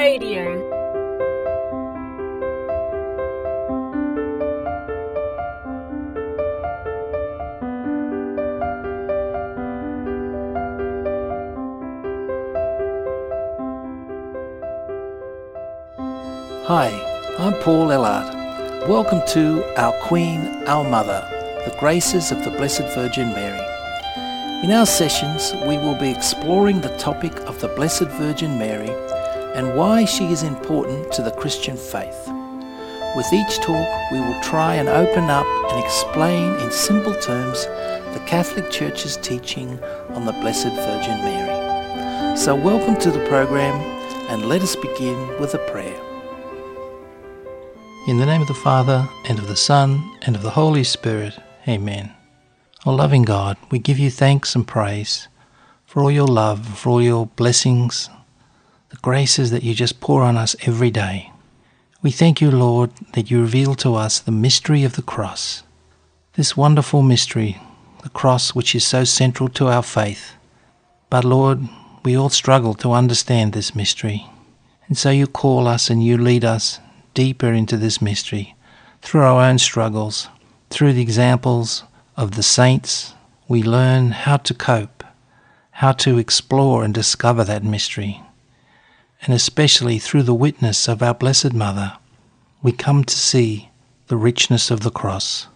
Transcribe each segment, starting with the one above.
Radio. Hi, I'm Paul Ellard. Welcome to Our Queen, Our Mother, the Graces of the Blessed Virgin Mary. In our sessions, we will be exploring the topic of the Blessed Virgin Mary and why she is important to the Christian faith. With each talk, we will try and open up and explain in simple terms the Catholic Church's teaching on the Blessed Virgin Mary. So, welcome to the program, and let us begin with a prayer. In the name of the Father, and of the Son, and of the Holy Spirit, Amen. O loving God, we give you thanks and praise for all your love, for all your blessings, the graces that you just pour on us every day. We thank you, Lord, that you reveal to us the mystery of the cross, this wonderful mystery, the cross which is so central to our faith. But, Lord, we all struggle to understand this mystery. And so you call us and you lead us deeper into this mystery through our own struggles, through the examples of the saints. We learn how to cope, how to explore and discover that mystery. And especially through the witness of our Blessed Mother, we come to see the richness of the cross.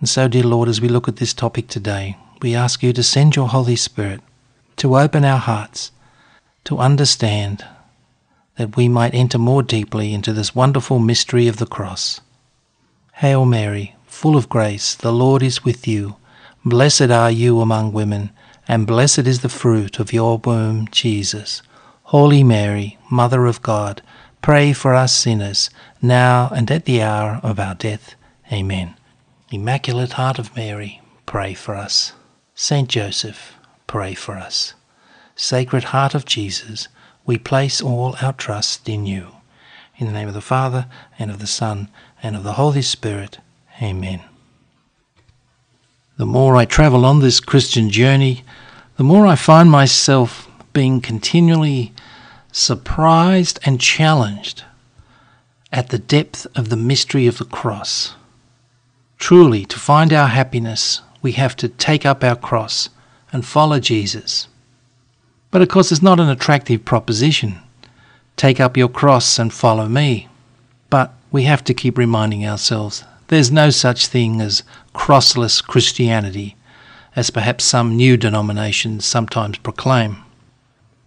And so, dear Lord, as we look at this topic today, we ask you to send your Holy Spirit to open our hearts to understand that we might enter more deeply into this wonderful mystery of the cross. Hail Mary, full of grace, the Lord is with you. Blessed are you among women, and blessed is the fruit of your womb, Jesus. Holy Mary, Mother of God, pray for us sinners, now and at the hour of our death. Amen. Immaculate Heart of Mary, pray for us. Saint Joseph, pray for us. Sacred Heart of Jesus, we place all our trust in you. In the name of the Father, and of the Son, and of the Holy Spirit. Amen. The more I travel on this Christian journey, the more I find myself being continually surprised and challenged at the depth of the mystery of the cross. Truly, to find our happiness, we have to take up our cross and follow Jesus. But of course, it's not an attractive proposition. Take up your cross and follow me. But we have to keep reminding ourselves there's no such thing as crossless Christianity, as perhaps some new denominations sometimes proclaim.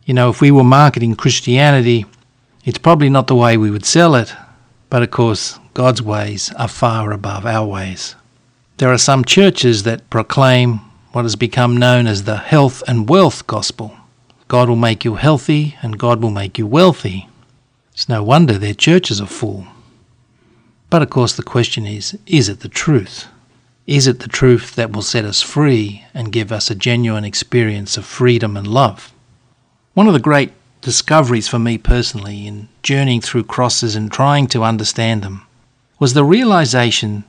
You know, if we were marketing Christianity, it's probably not the way we would sell it, but of course, God's ways are far above our ways. There are some churches that proclaim what has become known as the health and wealth gospel. God will make you healthy and God will make you wealthy. It's no wonder their churches are full. But of course, the question is is it the truth? Is it the truth that will set us free and give us a genuine experience of freedom and love? One of the great discoveries for me personally in journeying through crosses and trying to understand them was the realization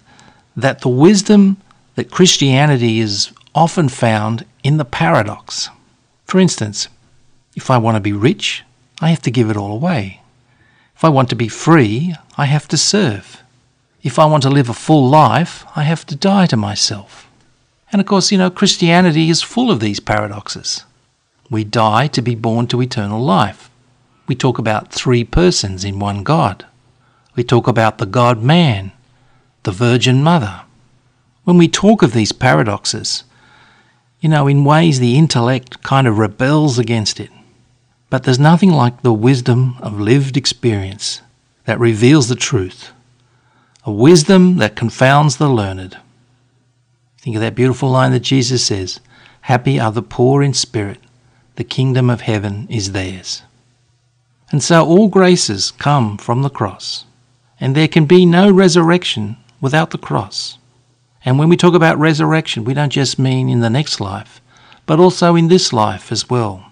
that the wisdom that Christianity is often found in the paradox. For instance, if I want to be rich, I have to give it all away. If I want to be free, I have to serve. If I want to live a full life, I have to die to myself. And of course, you know, Christianity is full of these paradoxes. We die to be born to eternal life. We talk about three persons in one God. We talk about the God man, the Virgin Mother. When we talk of these paradoxes, you know, in ways the intellect kind of rebels against it. But there's nothing like the wisdom of lived experience that reveals the truth, a wisdom that confounds the learned. Think of that beautiful line that Jesus says Happy are the poor in spirit, the kingdom of heaven is theirs. And so all graces come from the cross, and there can be no resurrection without the cross. And when we talk about resurrection, we don't just mean in the next life, but also in this life as well.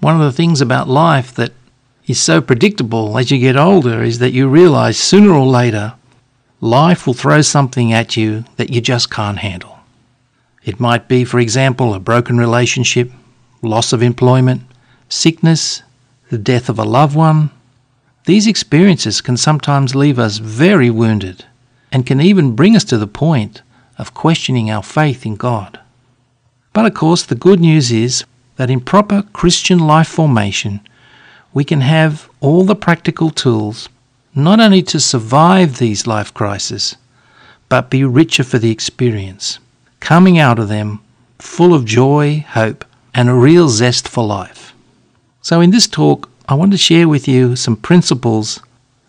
One of the things about life that is so predictable as you get older is that you realize sooner or later life will throw something at you that you just can't handle. It might be, for example, a broken relationship, loss of employment, sickness, the death of a loved one, these experiences can sometimes leave us very wounded and can even bring us to the point of questioning our faith in God. But of course, the good news is that in proper Christian life formation, we can have all the practical tools not only to survive these life crises, but be richer for the experience, coming out of them full of joy, hope, and a real zest for life. So, in this talk, I want to share with you some principles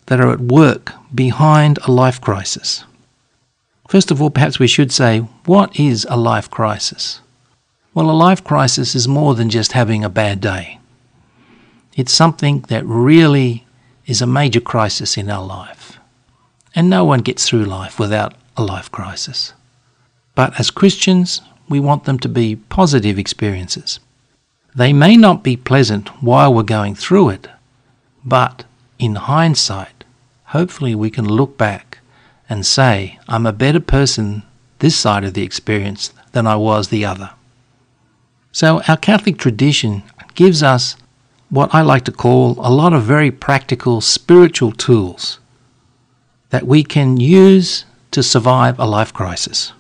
that are at work behind a life crisis. First of all, perhaps we should say, what is a life crisis? Well, a life crisis is more than just having a bad day. It's something that really is a major crisis in our life. And no one gets through life without a life crisis. But as Christians, we want them to be positive experiences. They may not be pleasant while we're going through it, but in hindsight, hopefully we can look back and say, I'm a better person this side of the experience than I was the other. So, our Catholic tradition gives us what I like to call a lot of very practical spiritual tools that we can use to survive a life crisis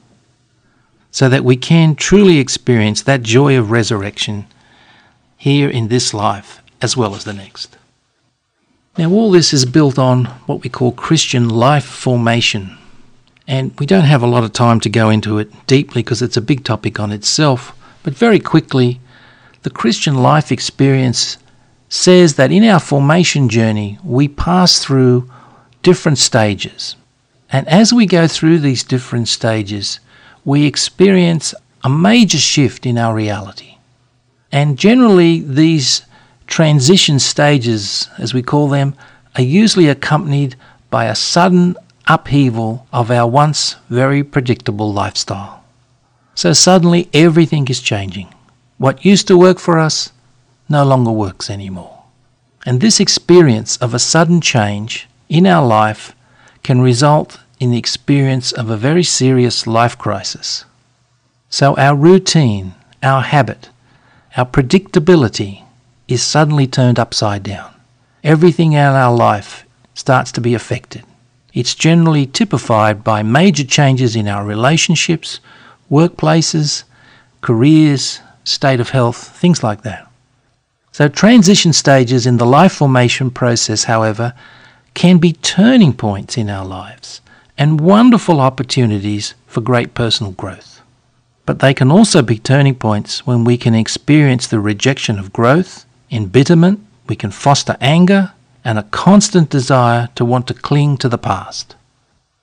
so that we can truly experience that joy of resurrection here in this life as well as the next. Now, all this is built on what we call Christian life formation. And we don't have a lot of time to go into it deeply because it's a big topic on itself. But very quickly, the Christian life experience says that in our formation journey, we pass through different stages. And as we go through these different stages, we experience a major shift in our reality. And generally, these transition stages, as we call them, are usually accompanied by a sudden upheaval of our once very predictable lifestyle. So suddenly everything is changing. What used to work for us no longer works anymore. And this experience of a sudden change in our life can result in the experience of a very serious life crisis. So our routine, our habit, our predictability is suddenly turned upside down. Everything in our life starts to be affected. It's generally typified by major changes in our relationships, workplaces, careers, state of health, things like that. So, transition stages in the life formation process, however, can be turning points in our lives and wonderful opportunities for great personal growth. But they can also be turning points when we can experience the rejection of growth, embitterment, we can foster anger, and a constant desire to want to cling to the past.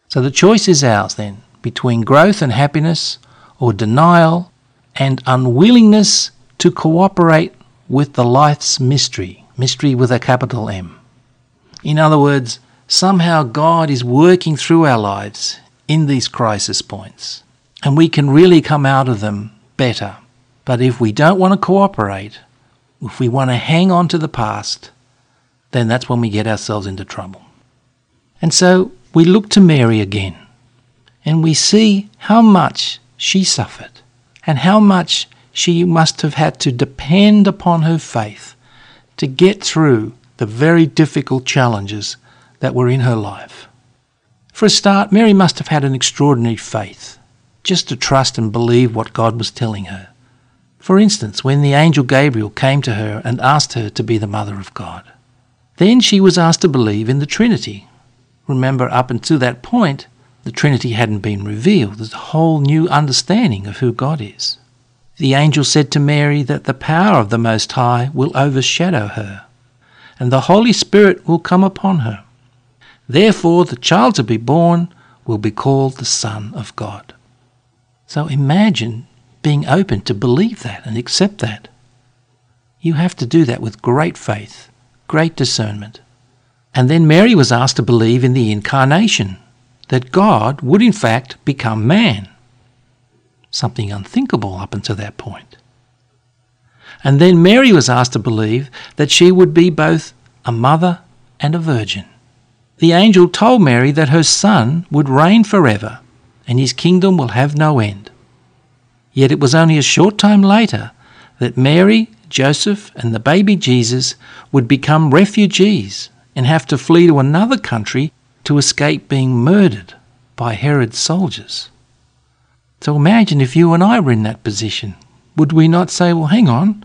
So the choice is ours then between growth and happiness or denial and unwillingness to cooperate with the life's mystery, mystery with a capital M. In other words, somehow God is working through our lives in these crisis points, and we can really come out of them better. But if we don't want to cooperate, if we want to hang on to the past, then that's when we get ourselves into trouble. And so we look to Mary again, and we see how much she suffered and how much she must have had to depend upon her faith to get through the very difficult challenges that were in her life. For a start, Mary must have had an extraordinary faith, just to trust and believe what God was telling her. For instance, when the angel Gabriel came to her and asked her to be the mother of God. Then she was asked to believe in the Trinity. Remember, up until that point, the Trinity hadn't been revealed. There's a whole new understanding of who God is. The angel said to Mary that the power of the Most High will overshadow her, and the Holy Spirit will come upon her. Therefore, the child to be born will be called the Son of God. So imagine being open to believe that and accept that. You have to do that with great faith, great discernment. And then Mary was asked to believe in the incarnation, that God would in fact become man. Something unthinkable up until that point. And then Mary was asked to believe that she would be both a mother and a virgin the angel told Mary that her son would reign forever and his kingdom will have no end. Yet it was only a short time later that Mary, Joseph and the baby Jesus would become refugees and have to flee to another country to escape being murdered by Herod's soldiers. So imagine if you and I were in that position. Would we not say, well, hang on,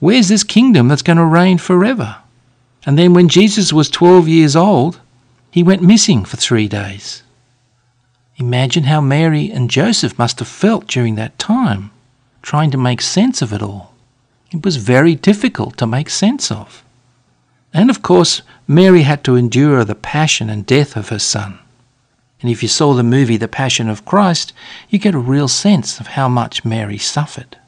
where's this kingdom that's going to reign forever? And then when Jesus was 12 years old, he went missing for three days. Imagine how Mary and Joseph must have felt during that time, trying to make sense of it all. It was very difficult to make sense of. And of course, Mary had to endure the passion and death of her son. And if you saw the movie The Passion of Christ, you get a real sense of how much Mary suffered.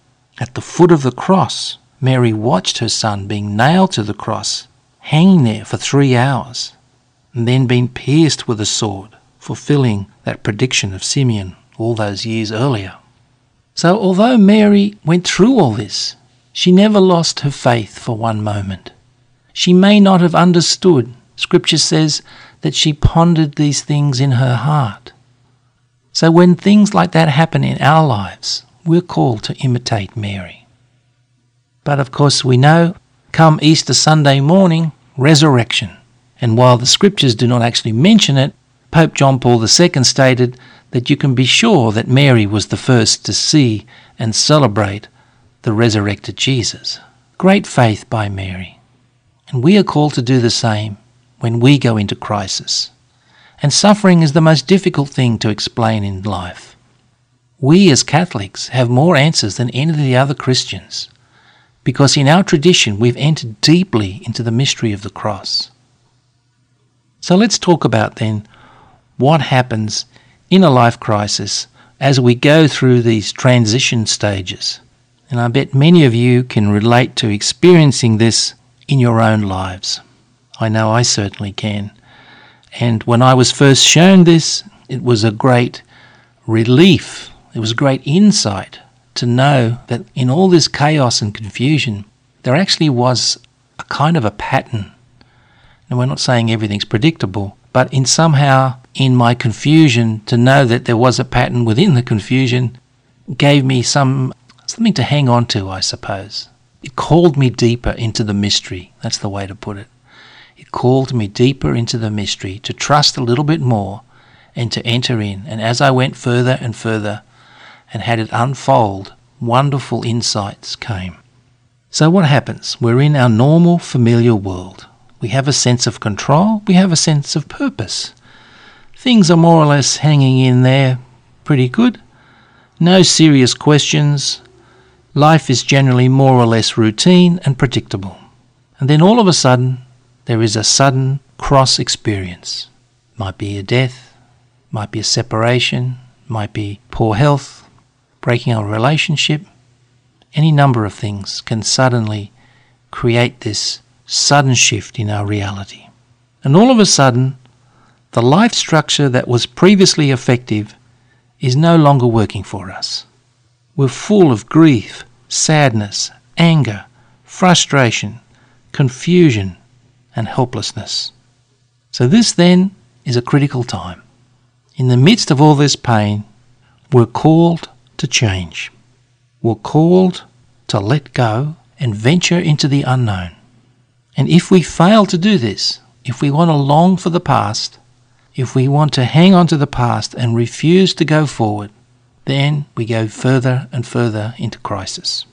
At the foot of the cross, Mary watched her son being nailed to the cross, hanging there for three hours, and then been pierced with a sword, fulfilling that prediction of Simeon all those years earlier. So, although Mary went through all this, she never lost her faith for one moment. She may not have understood. Scripture says that she pondered these things in her heart. So when things like that happen in our lives, we're called to imitate Mary. But of course, we know come Easter Sunday morning, resurrection. And while the scriptures do not actually mention it, Pope John Paul II stated that you can be sure that Mary was the first to see and celebrate the resurrected Jesus. Great faith by Mary. And we are called to do the same when we go into crisis. And suffering is the most difficult thing to explain in life. We as Catholics have more answers than any of the other Christians because in our tradition we've entered deeply into the mystery of the cross. So let's talk about then what happens in a life crisis as we go through these transition stages. And I bet many of you can relate to experiencing this in your own lives. I know I certainly can. And when I was first shown this, it was a great relief. It was a great insight to know that in all this chaos and confusion, there actually was a kind of a pattern. And we're not saying everything's predictable, but in somehow in my confusion to know that there was a pattern within the confusion gave me some something to hang on to, I suppose. It called me deeper into the mystery. That's the way to put it. It called me deeper into the mystery, to trust a little bit more and to enter in. And as I went further and further and had it unfold, wonderful insights came. So, what happens? We're in our normal, familiar world. We have a sense of control, we have a sense of purpose. Things are more or less hanging in there pretty good. No serious questions. Life is generally more or less routine and predictable. And then all of a sudden, there is a sudden cross experience. Might be a death, might be a separation, might be poor health, breaking a relationship. Any number of things can suddenly create this sudden shift in our reality. And all of a sudden, the life structure that was previously effective is no longer working for us. We're full of grief, sadness, anger, frustration, confusion, and helplessness. So, this then is a critical time. In the midst of all this pain, we're called to change. We're called to let go and venture into the unknown. And if we fail to do this, if we want to long for the past, if we want to hang on to the past and refuse to go forward, then we go further and further into crisis.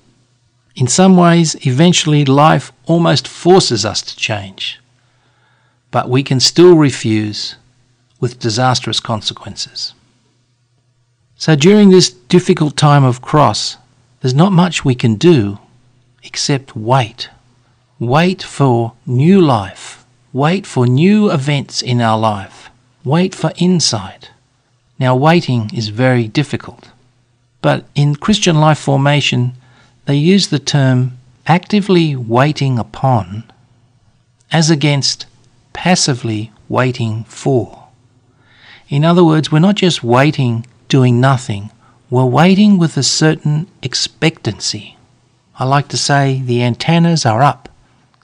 In some ways, eventually life almost forces us to change, but we can still refuse with disastrous consequences. So during this difficult time of cross, there's not much we can do except wait. Wait for new life. Wait for new events in our life. Wait for insight. Now, waiting is very difficult, but in Christian life formation, they use the term actively waiting upon as against passively waiting for. In other words, we're not just waiting, doing nothing, we're waiting with a certain expectancy. I like to say the antennas are up,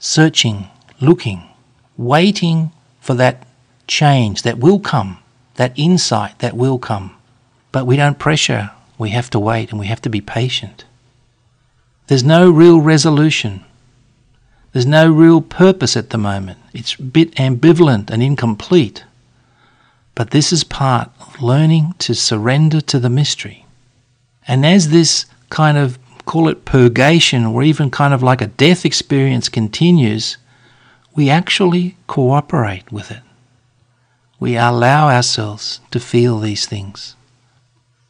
searching, looking, waiting for that change that will come, that insight that will come. But we don't pressure, we have to wait and we have to be patient. There's no real resolution. There's no real purpose at the moment. It's a bit ambivalent and incomplete. But this is part of learning to surrender to the mystery. And as this kind of call it purgation or even kind of like a death experience continues, we actually cooperate with it. We allow ourselves to feel these things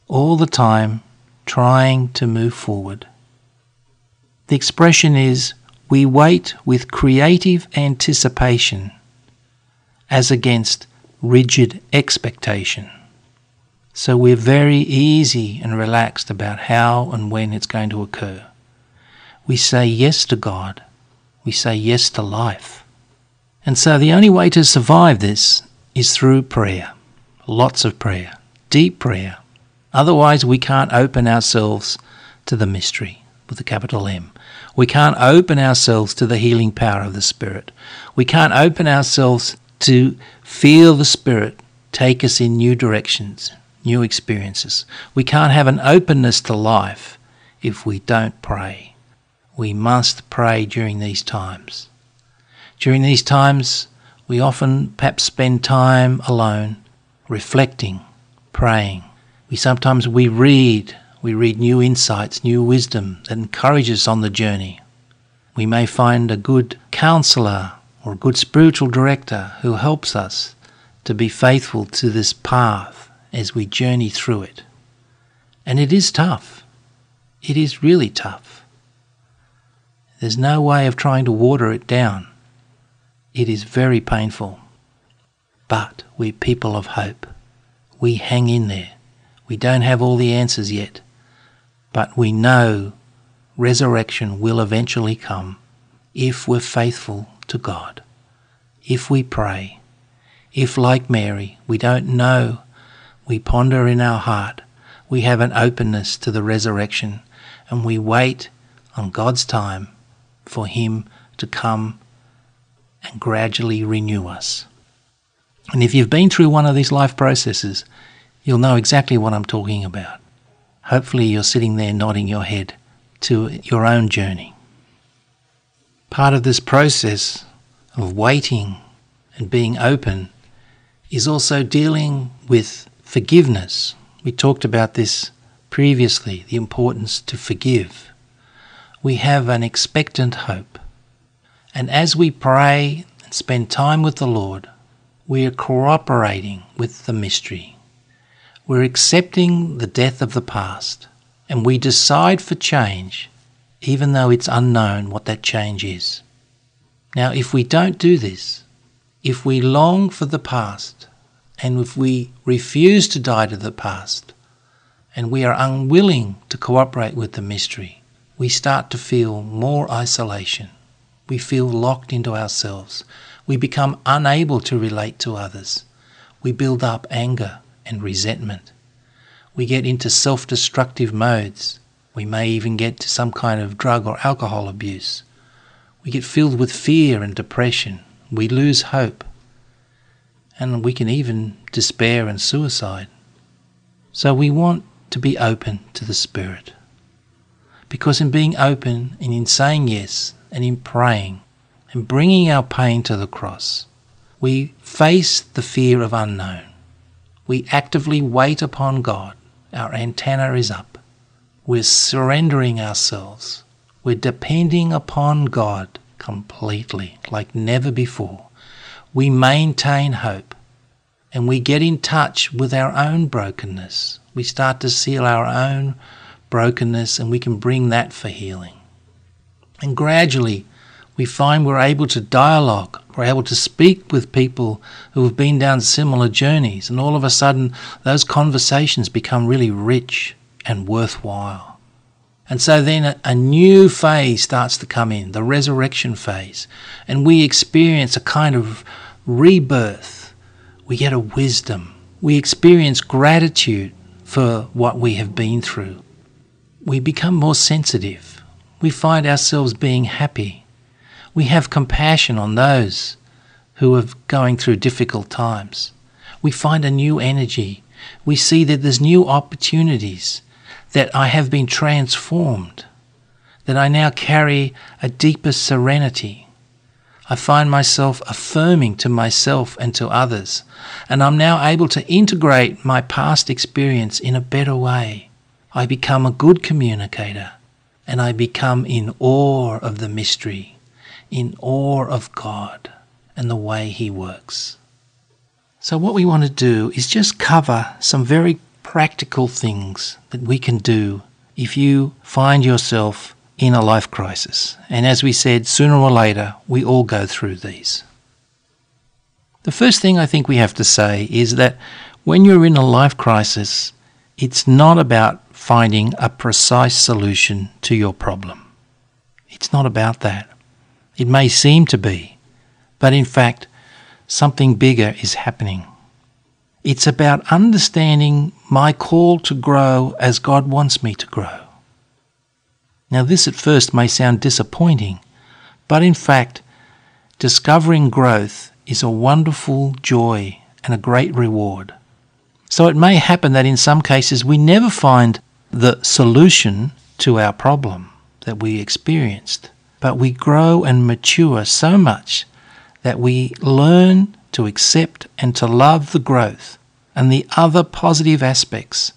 all the time, trying to move forward. The expression is we wait with creative anticipation as against rigid expectation. So we're very easy and relaxed about how and when it's going to occur. We say yes to God. We say yes to life. And so the only way to survive this is through prayer. Lots of prayer. Deep prayer. Otherwise, we can't open ourselves to the mystery with a capital M. We can't open ourselves to the healing power of the Spirit. We can't open ourselves to feel the Spirit take us in new directions, new experiences. We can't have an openness to life if we don't pray. We must pray during these times. During these times, we often perhaps spend time alone, reflecting, praying. We sometimes we read, we read new insights, new wisdom that encourages us on the journey. We may find a good counselor or a good spiritual director who helps us to be faithful to this path as we journey through it. And it is tough. It is really tough. There's no way of trying to water it down. It is very painful. But we're people of hope. We hang in there. We don't have all the answers yet. But we know resurrection will eventually come if we're faithful to God. If we pray. If, like Mary, we don't know we ponder in our heart, we have an openness to the resurrection, and we wait on God's time for Him to come and gradually renew us. And if you've been through one of these life processes, you'll know exactly what I'm talking about. Hopefully, you're sitting there nodding your head to your own journey. Part of this process of waiting and being open is also dealing with Forgiveness. We talked about this previously, the importance to forgive. We have an expectant hope. And as we pray and spend time with the Lord, we are cooperating with the mystery. We're accepting the death of the past, and we decide for change, even though it's unknown what that change is. Now, if we don't do this, if we long for the past, and if we refuse to die to the past and we are unwilling to cooperate with the mystery, we start to feel more isolation. We feel locked into ourselves. We become unable to relate to others. We build up anger and resentment. We get into self destructive modes. We may even get to some kind of drug or alcohol abuse. We get filled with fear and depression. We lose hope and we can even despair and suicide. So we want to be open to the Spirit. Because in being open and in saying yes and in praying and bringing our pain to the cross, we face the fear of unknown. We actively wait upon God. Our antenna is up. We're surrendering ourselves. We're depending upon God completely, like never before we maintain hope and we get in touch with our own brokenness. We start to seal our own brokenness and we can bring that for healing. And gradually, we find we're able to dialogue, we're able to speak with people who have been down similar journeys, and all of a sudden, those conversations become really rich and worthwhile. And so then a, new phase starts to come in, the resurrection phase. And we experience a kind of rebirth. We get a wisdom. We experience gratitude for what we have been through. We become more sensitive. We find ourselves being happy. We have compassion on those who are going through difficult times. We find a new energy. We see that there's new opportunities that I have been transformed, that I now carry a deeper serenity. I find myself affirming to myself and to others, and I'm now able to integrate my past experience in a better way. I become a good communicator, and I become in awe of the mystery, in awe of God and the way He works. So, what we want to do is just cover some very practical things that we can do if you find yourself in a life crisis. And as we said, sooner or later, we all go through these. The first thing I think we have to say is that when you're in a life crisis, it's not about finding a precise solution to your problem. It's not about that. It may seem to be, but in fact, something bigger is happening. It's about understanding my call to grow as God wants me to grow. Now, this at first may sound disappointing, but in fact, discovering growth is a wonderful joy and a great reward. So it may happen that in some cases we never find the solution to our problem that we experienced, but we grow and mature so much that we learn to accept and to love the growth and the other positive aspects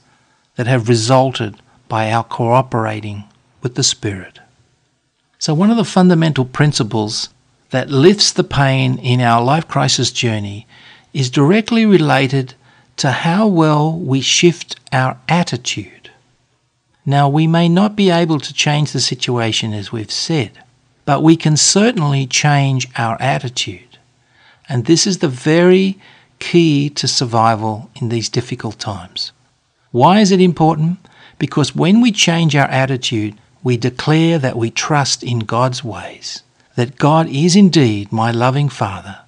that have resulted by our cooperating with the Spirit. So, one of the fundamental principles that lifts the pain in our life crisis journey is directly related to how well we shift our attitude. Now, we may not be able to change the situation as we've said, but we can certainly change our attitude. And this is the very key to survival in these difficult times. Why is it important? Because when we change our attitude, we declare that we trust in God's ways, that God is indeed my loving Father,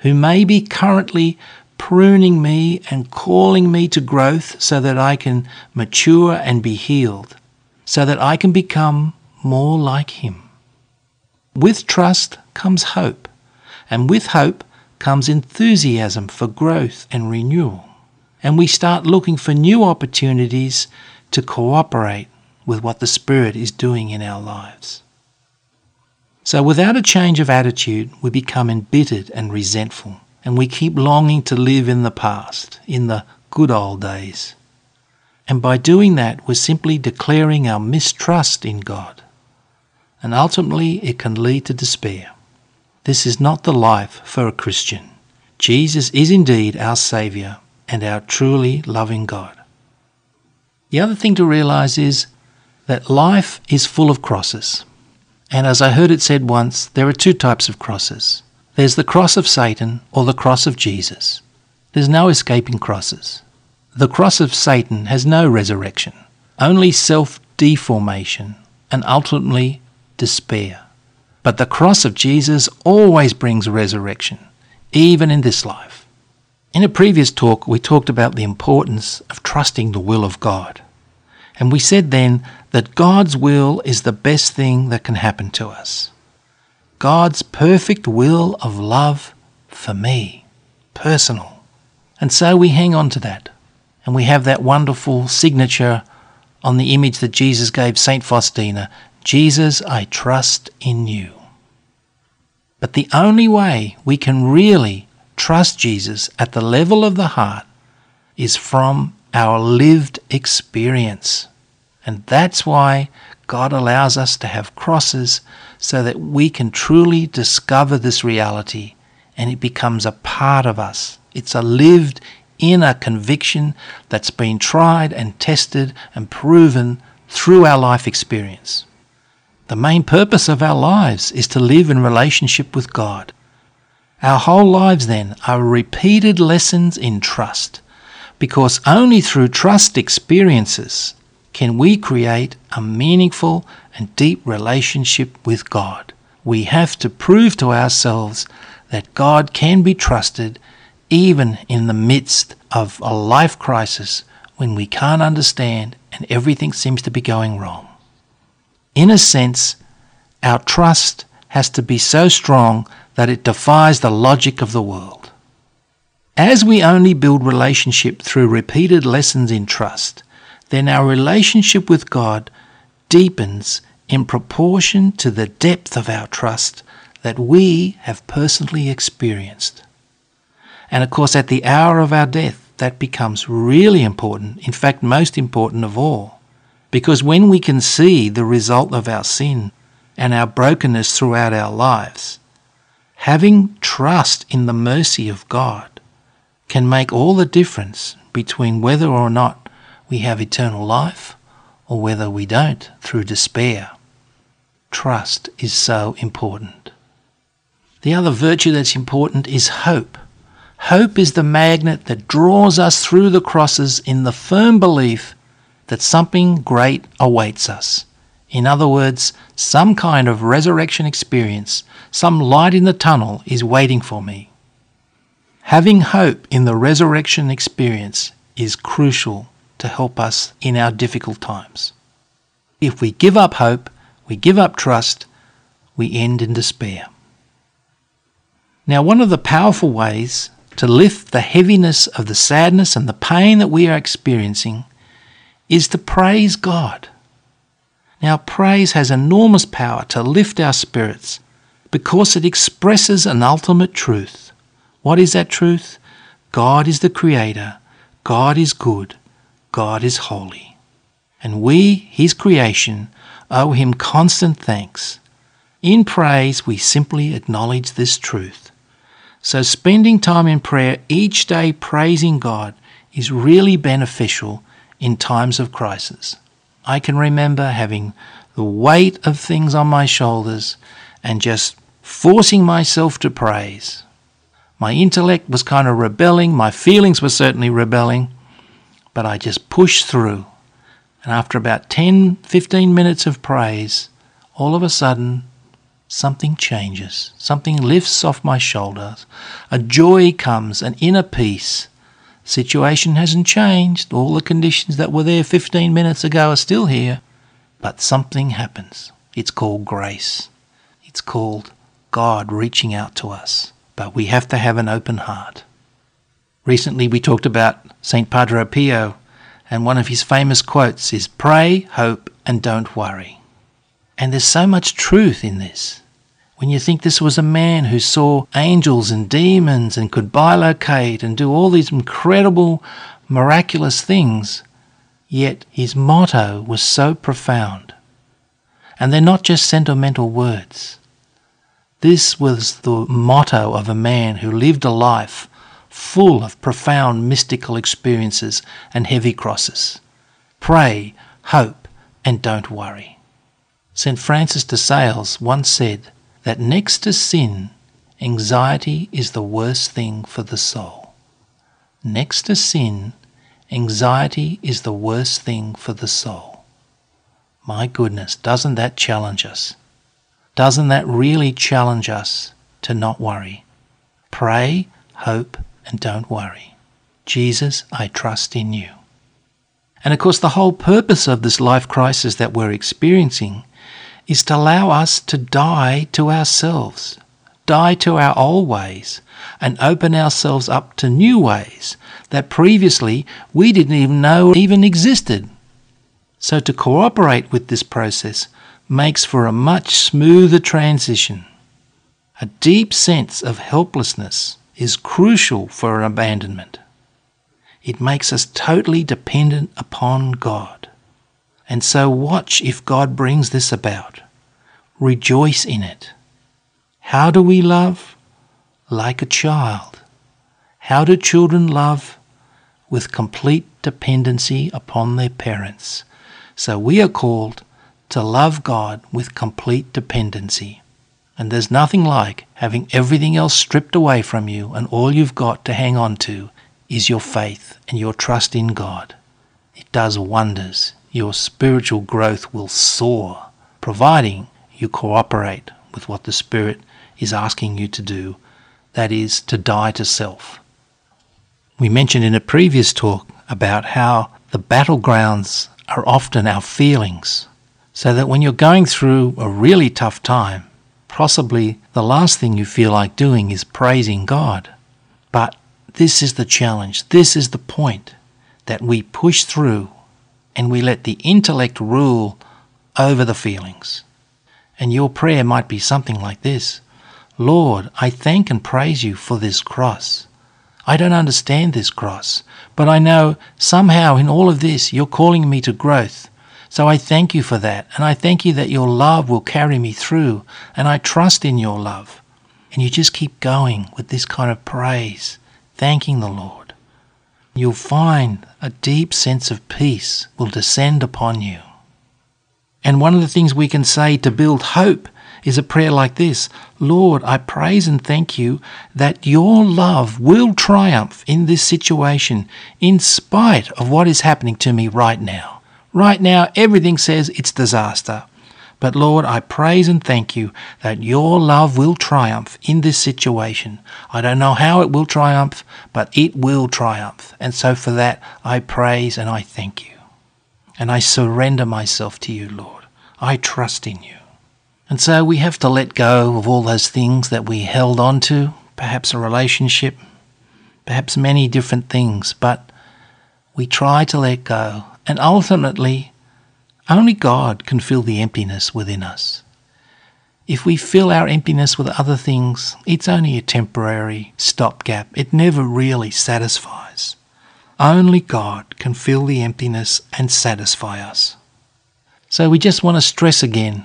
who may be currently pruning me and calling me to growth so that I can mature and be healed, so that I can become more like Him. With trust comes hope, and with hope comes enthusiasm for growth and renewal. And we start looking for new opportunities to cooperate with what the Spirit is doing in our lives. So, without a change of attitude, we become embittered and resentful, and we keep longing to live in the past, in the good old days. And by doing that, we're simply declaring our mistrust in God. And ultimately, it can lead to despair. This is not the life for a Christian. Jesus is indeed our Saviour and our truly loving God. The other thing to realize is that life is full of crosses. And as I heard it said once, there are two types of crosses there's the cross of Satan or the cross of Jesus. There's no escaping crosses. The cross of Satan has no resurrection, only self deformation and ultimately despair. But the cross of Jesus always brings resurrection, even in this life. In a previous talk, we talked about the importance of trusting the will of God. And we said then that God's will is the best thing that can happen to us. God's perfect will of love for me, personal. And so we hang on to that. And we have that wonderful signature on the image that Jesus gave St. Faustina Jesus, I trust in you. But the only way we can really trust Jesus at the level of the heart is from our lived experience. And that's why God allows us to have crosses so that we can truly discover this reality and it becomes a part of us. It's a lived inner conviction that's been tried and tested and proven through our life experience. The main purpose of our lives is to live in relationship with God. Our whole lives, then, are repeated lessons in trust, because only through trust experiences can we create a meaningful and deep relationship with God. We have to prove to ourselves that God can be trusted even in the midst of a life crisis when we can't understand and everything seems to be going wrong. In a sense, our trust has to be so strong that it defies the logic of the world. As we only build relationship through repeated lessons in trust, then our relationship with God deepens in proportion to the depth of our trust that we have personally experienced. And of course, at the hour of our death, that becomes really important, in fact, most important of all. Because when we can see the result of our sin and our brokenness throughout our lives, having trust in the mercy of God can make all the difference between whether or not we have eternal life or whether we don't through despair. Trust is so important. The other virtue that's important is hope. Hope is the magnet that draws us through the crosses in the firm belief that something great awaits us. In other words, some kind of resurrection experience, some light in the tunnel is waiting for me. Having hope in the resurrection experience is crucial to help us in our difficult times. If we give up hope, we give up trust, we end in despair. Now, one of the powerful ways to lift the heaviness of the sadness and the pain that we are experiencing is to praise God. Now, praise has enormous power to lift our spirits because it expresses an ultimate truth. What is that truth? God is the Creator, God is good, God is holy. And we, His creation, owe Him constant thanks. In praise, we simply acknowledge this truth. So, spending time in prayer each day praising God is really beneficial in times of crisis. I can remember having the weight of things on my shoulders and just forcing myself to praise. My intellect was kind of rebelling, my feelings were certainly rebelling, but I just pushed through. And after about 10, 15 minutes of praise, all of a sudden something changes. Something lifts off my shoulders. A joy comes, an inner peace. Situation hasn't changed. All the conditions that were there 15 minutes ago are still here. But something happens. It's called grace. It's called God reaching out to us. But we have to have an open heart. Recently we talked about St. Padre Pio, and one of his famous quotes is Pray, hope, and don't worry. And there's so much truth in this. When you think this was a man who saw angels and demons and could bilocate and do all these incredible, miraculous things, yet his motto was so profound. And they're not just sentimental words. This was the motto of a man who lived a life full of profound mystical experiences and heavy crosses. Pray, hope, and don't worry. St. Francis de Sales once said, that next to sin, anxiety is the worst thing for the soul. Next to sin, anxiety is the worst thing for the soul. My goodness, doesn't that challenge us? Doesn't that really challenge us to not worry? Pray, hope, and don't worry. Jesus, I trust in you. And of course, the whole purpose of this life crisis that we're experiencing is to allow us to die to ourselves, die to our old ways, and open ourselves up to new ways that previously we didn't even know even existed. So to cooperate with this process makes for a much smoother transition. A deep sense of helplessness is crucial for an abandonment. It makes us totally dependent upon God. And so watch if God brings this about. Rejoice in it. How do we love? Like a child. How do children love? With complete dependency upon their parents. So we are called to love God with complete dependency. And there's nothing like having everything else stripped away from you, and all you've got to hang on to is your faith and your trust in God. It does wonders your spiritual growth will soar, providing you cooperate with what the Spirit is asking you to do, that is, to die to self. We mentioned in a previous talk about how the battlegrounds are often our feelings, so that when you're going through a really tough time, possibly the last thing you feel like doing is praising God. But this is the challenge, this is the point that we push through and we let the intellect rule over the feelings. And your prayer might be something like this Lord, I thank and praise you for this cross. I don't understand this cross, but I know somehow in all of this you're calling me to growth. So I thank you for that, and I thank you that your love will carry me through, and I trust in your love. And you just keep going with this kind of praise, thanking the Lord. You'll find a deep sense of peace will descend upon you. And one of the things we can say to build hope is a prayer like this Lord, I praise and thank you that your love will triumph in this situation in spite of what is happening to me right now. Right now, everything says it's disaster. But Lord, I praise and thank you that your love will triumph in this situation. I don't know how it will triumph, but it will triumph. And so for that, I praise and I thank you. And I surrender myself to you, Lord. I trust in you. And so we have to let go of all those things that we held on to, perhaps a relationship, perhaps many different things, but we try to let go. And ultimately, only God can fill the emptiness within us. If we fill our emptiness with other things, it's only a temporary stopgap. It never really satisfies. Only God can fill the emptiness and satisfy us. So we just want to stress again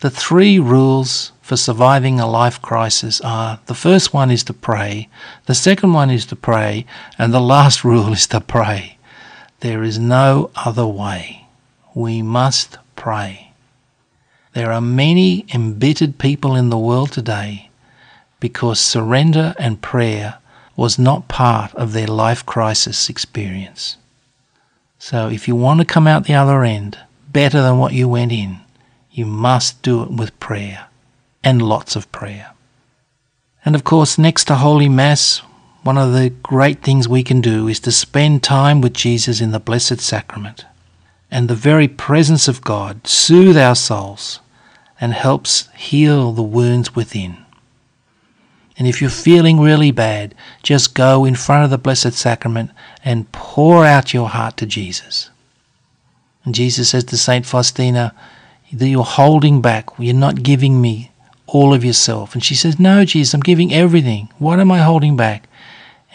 the three rules for surviving a life crisis are the first one is to pray, the second one is to pray, and the last rule is to pray. There is no other way. We must pray. There are many embittered people in the world today because surrender and prayer was not part of their life crisis experience. So if you want to come out the other end better than what you went in, you must do it with prayer and lots of prayer. And of course, next to Holy Mass, one of the great things we can do is to spend time with Jesus in the Blessed Sacrament. And the very presence of God soothe our souls and helps heal the wounds within. And if you're feeling really bad, just go in front of the Blessed Sacrament and pour out your heart to Jesus. And Jesus says to St. Faustina, that you're holding back. You're not giving me all of yourself. And she says, No, Jesus, I'm giving everything. What am I holding back?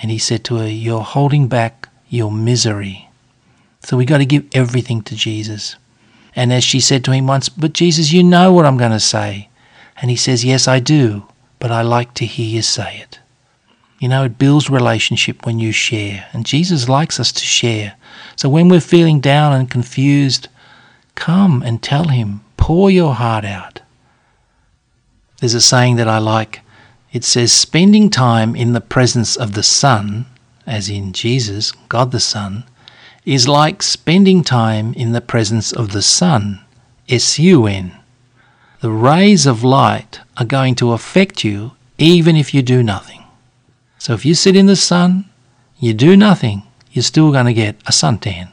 And he said to her, You're holding back your misery. So we got to give everything to Jesus. And as she said to him once, But Jesus, you know what I'm going to say. And he says, Yes, I do, but I like to hear you say it. You know, it builds relationship when you share. And Jesus likes us to share. So when we're feeling down and confused, Come and tell him, pour your heart out. There's a saying that I like. It says, spending time in the presence of the Son, as in Jesus, God the Son, is like spending time in the presence of the sun, S U N. The rays of light are going to affect you even if you do nothing. So if you sit in the sun, you do nothing, you're still going to get a suntan.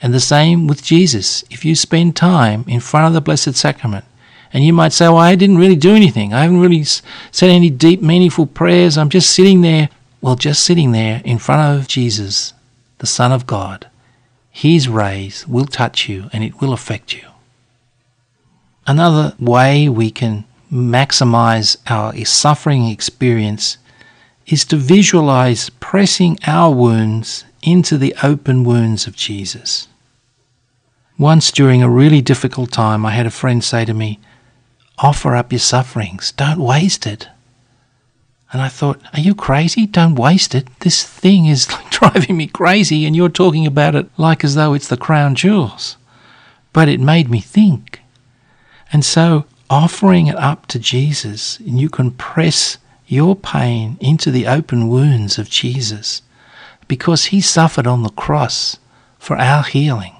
And the same with Jesus. If you spend time in front of the Blessed Sacrament, and you might say, Well, I didn't really do anything. I haven't really said any deep, meaningful prayers. I'm just sitting there. Well, just sitting there in front of Jesus, the Son of God, His rays will touch you and it will affect you. Another way we can maximize our suffering experience is to visualize pressing our wounds into the open wounds of Jesus. Once during a really difficult time, I had a friend say to me, Offer up your sufferings, don't waste it. And I thought, Are you crazy? Don't waste it. This thing is driving me crazy, and you're talking about it like as though it's the crown jewels. But it made me think. And so, offering it up to Jesus, and you can press your pain into the open wounds of Jesus because he suffered on the cross for our healing.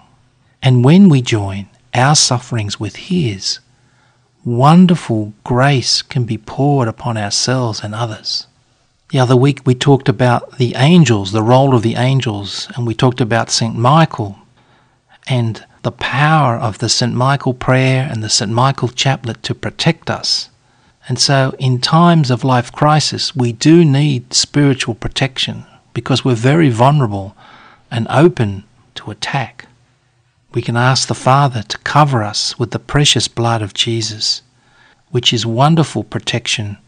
And when we join our sufferings with his, wonderful grace can be poured upon ourselves and others. The other week we talked about the angels, the role of the angels, and we talked about St. Michael and the power of the St. Michael prayer and the St. Michael chaplet to protect us. And so, in times of life crisis, we do need spiritual protection because we're very vulnerable and open to attack. We can ask the Father to cover us with the precious blood of Jesus, which is wonderful protection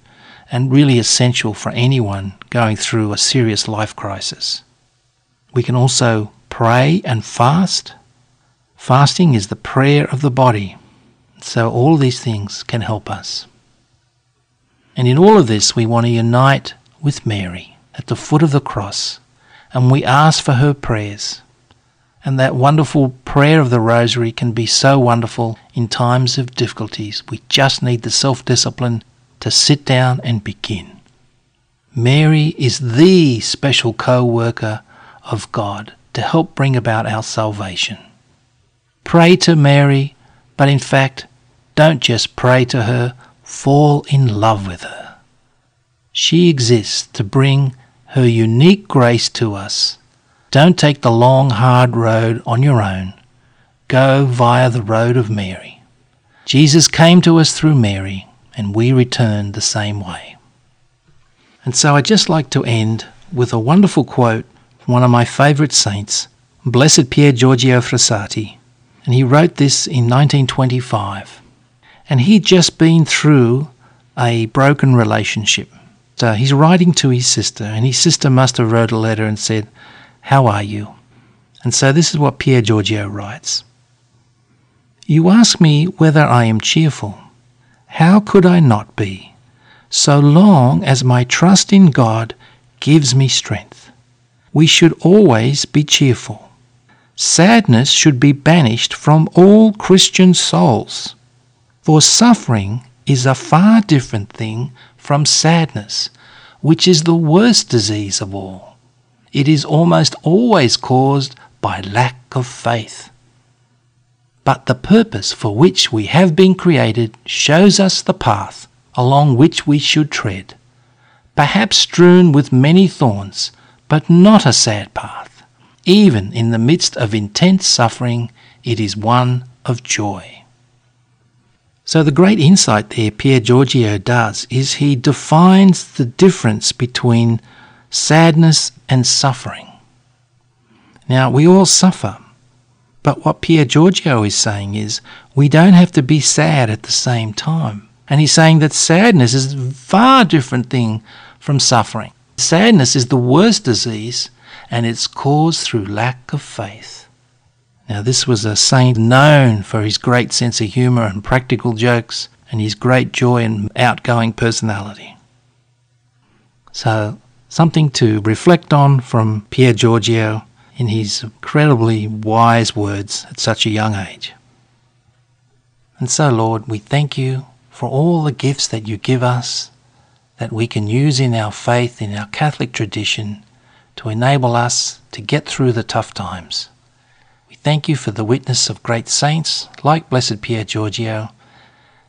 and really essential for anyone going through a serious life crisis. We can also pray and fast. Fasting is the prayer of the body, so all these things can help us. And in all of this, we want to unite with Mary at the foot of the cross, and we ask for her prayers. And that wonderful prayer of the Rosary can be so wonderful in times of difficulties. We just need the self discipline to sit down and begin. Mary is the special co worker of God to help bring about our salvation. Pray to Mary, but in fact, don't just pray to her, fall in love with her. She exists to bring her unique grace to us. Don't take the long, hard road on your own. Go via the road of Mary. Jesus came to us through Mary, and we return the same way. And so I'd just like to end with a wonderful quote from one of my favourite saints, Blessed Pier Giorgio Frassati. And he wrote this in 1925. And he'd just been through a broken relationship. So he's writing to his sister, and his sister must have wrote a letter and said, How are you? And so this is what Pier Giorgio writes You ask me whether I am cheerful. How could I not be, so long as my trust in God gives me strength? We should always be cheerful. Sadness should be banished from all Christian souls, for suffering is a far different thing from sadness, which is the worst disease of all. It is almost always caused by lack of faith. But the purpose for which we have been created shows us the path along which we should tread, perhaps strewn with many thorns, but not a sad path. Even in the midst of intense suffering, it is one of joy. So, the great insight there Pier Giorgio does is he defines the difference between sadness and suffering. Now, we all suffer, but what Pier Giorgio is saying is we don't have to be sad at the same time. And he's saying that sadness is a far different thing from suffering. Sadness is the worst disease, and it's caused through lack of faith. Now, this was a saint known for his great sense of humour and practical jokes, and his great joy and outgoing personality. So, something to reflect on from Pier Giorgio in his incredibly wise words at such a young age. And so, Lord, we thank you for all the gifts that you give us that we can use in our faith, in our Catholic tradition, to enable us to get through the tough times. We thank you for the witness of great saints like Blessed Pier Giorgio,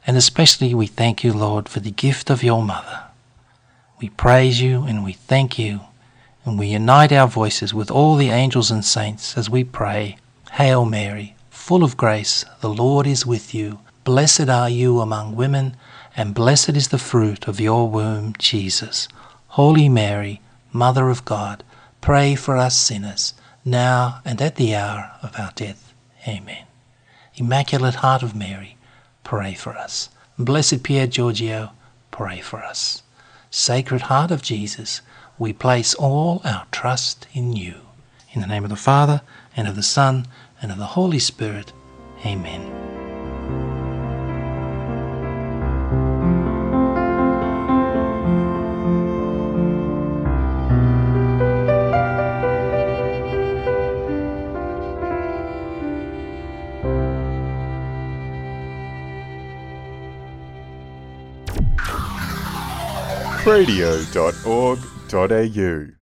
and especially we thank you, Lord, for the gift of your mother. We praise you and we thank you and we unite our voices with all the angels and saints as we pray, Hail Mary, full of grace, the Lord is with you. Blessed are you among women, and blessed is the fruit of your womb, Jesus. Holy Mary, Mother of God, pray for us sinners, now and at the hour of our death. Amen. Immaculate Heart of Mary, pray for us. Blessed Pier Giorgio, pray for us. Sacred Heart of Jesus, we place all our trust in you. In the name of the Father, and of the Son, and of the Holy Spirit. Amen. radio.org.au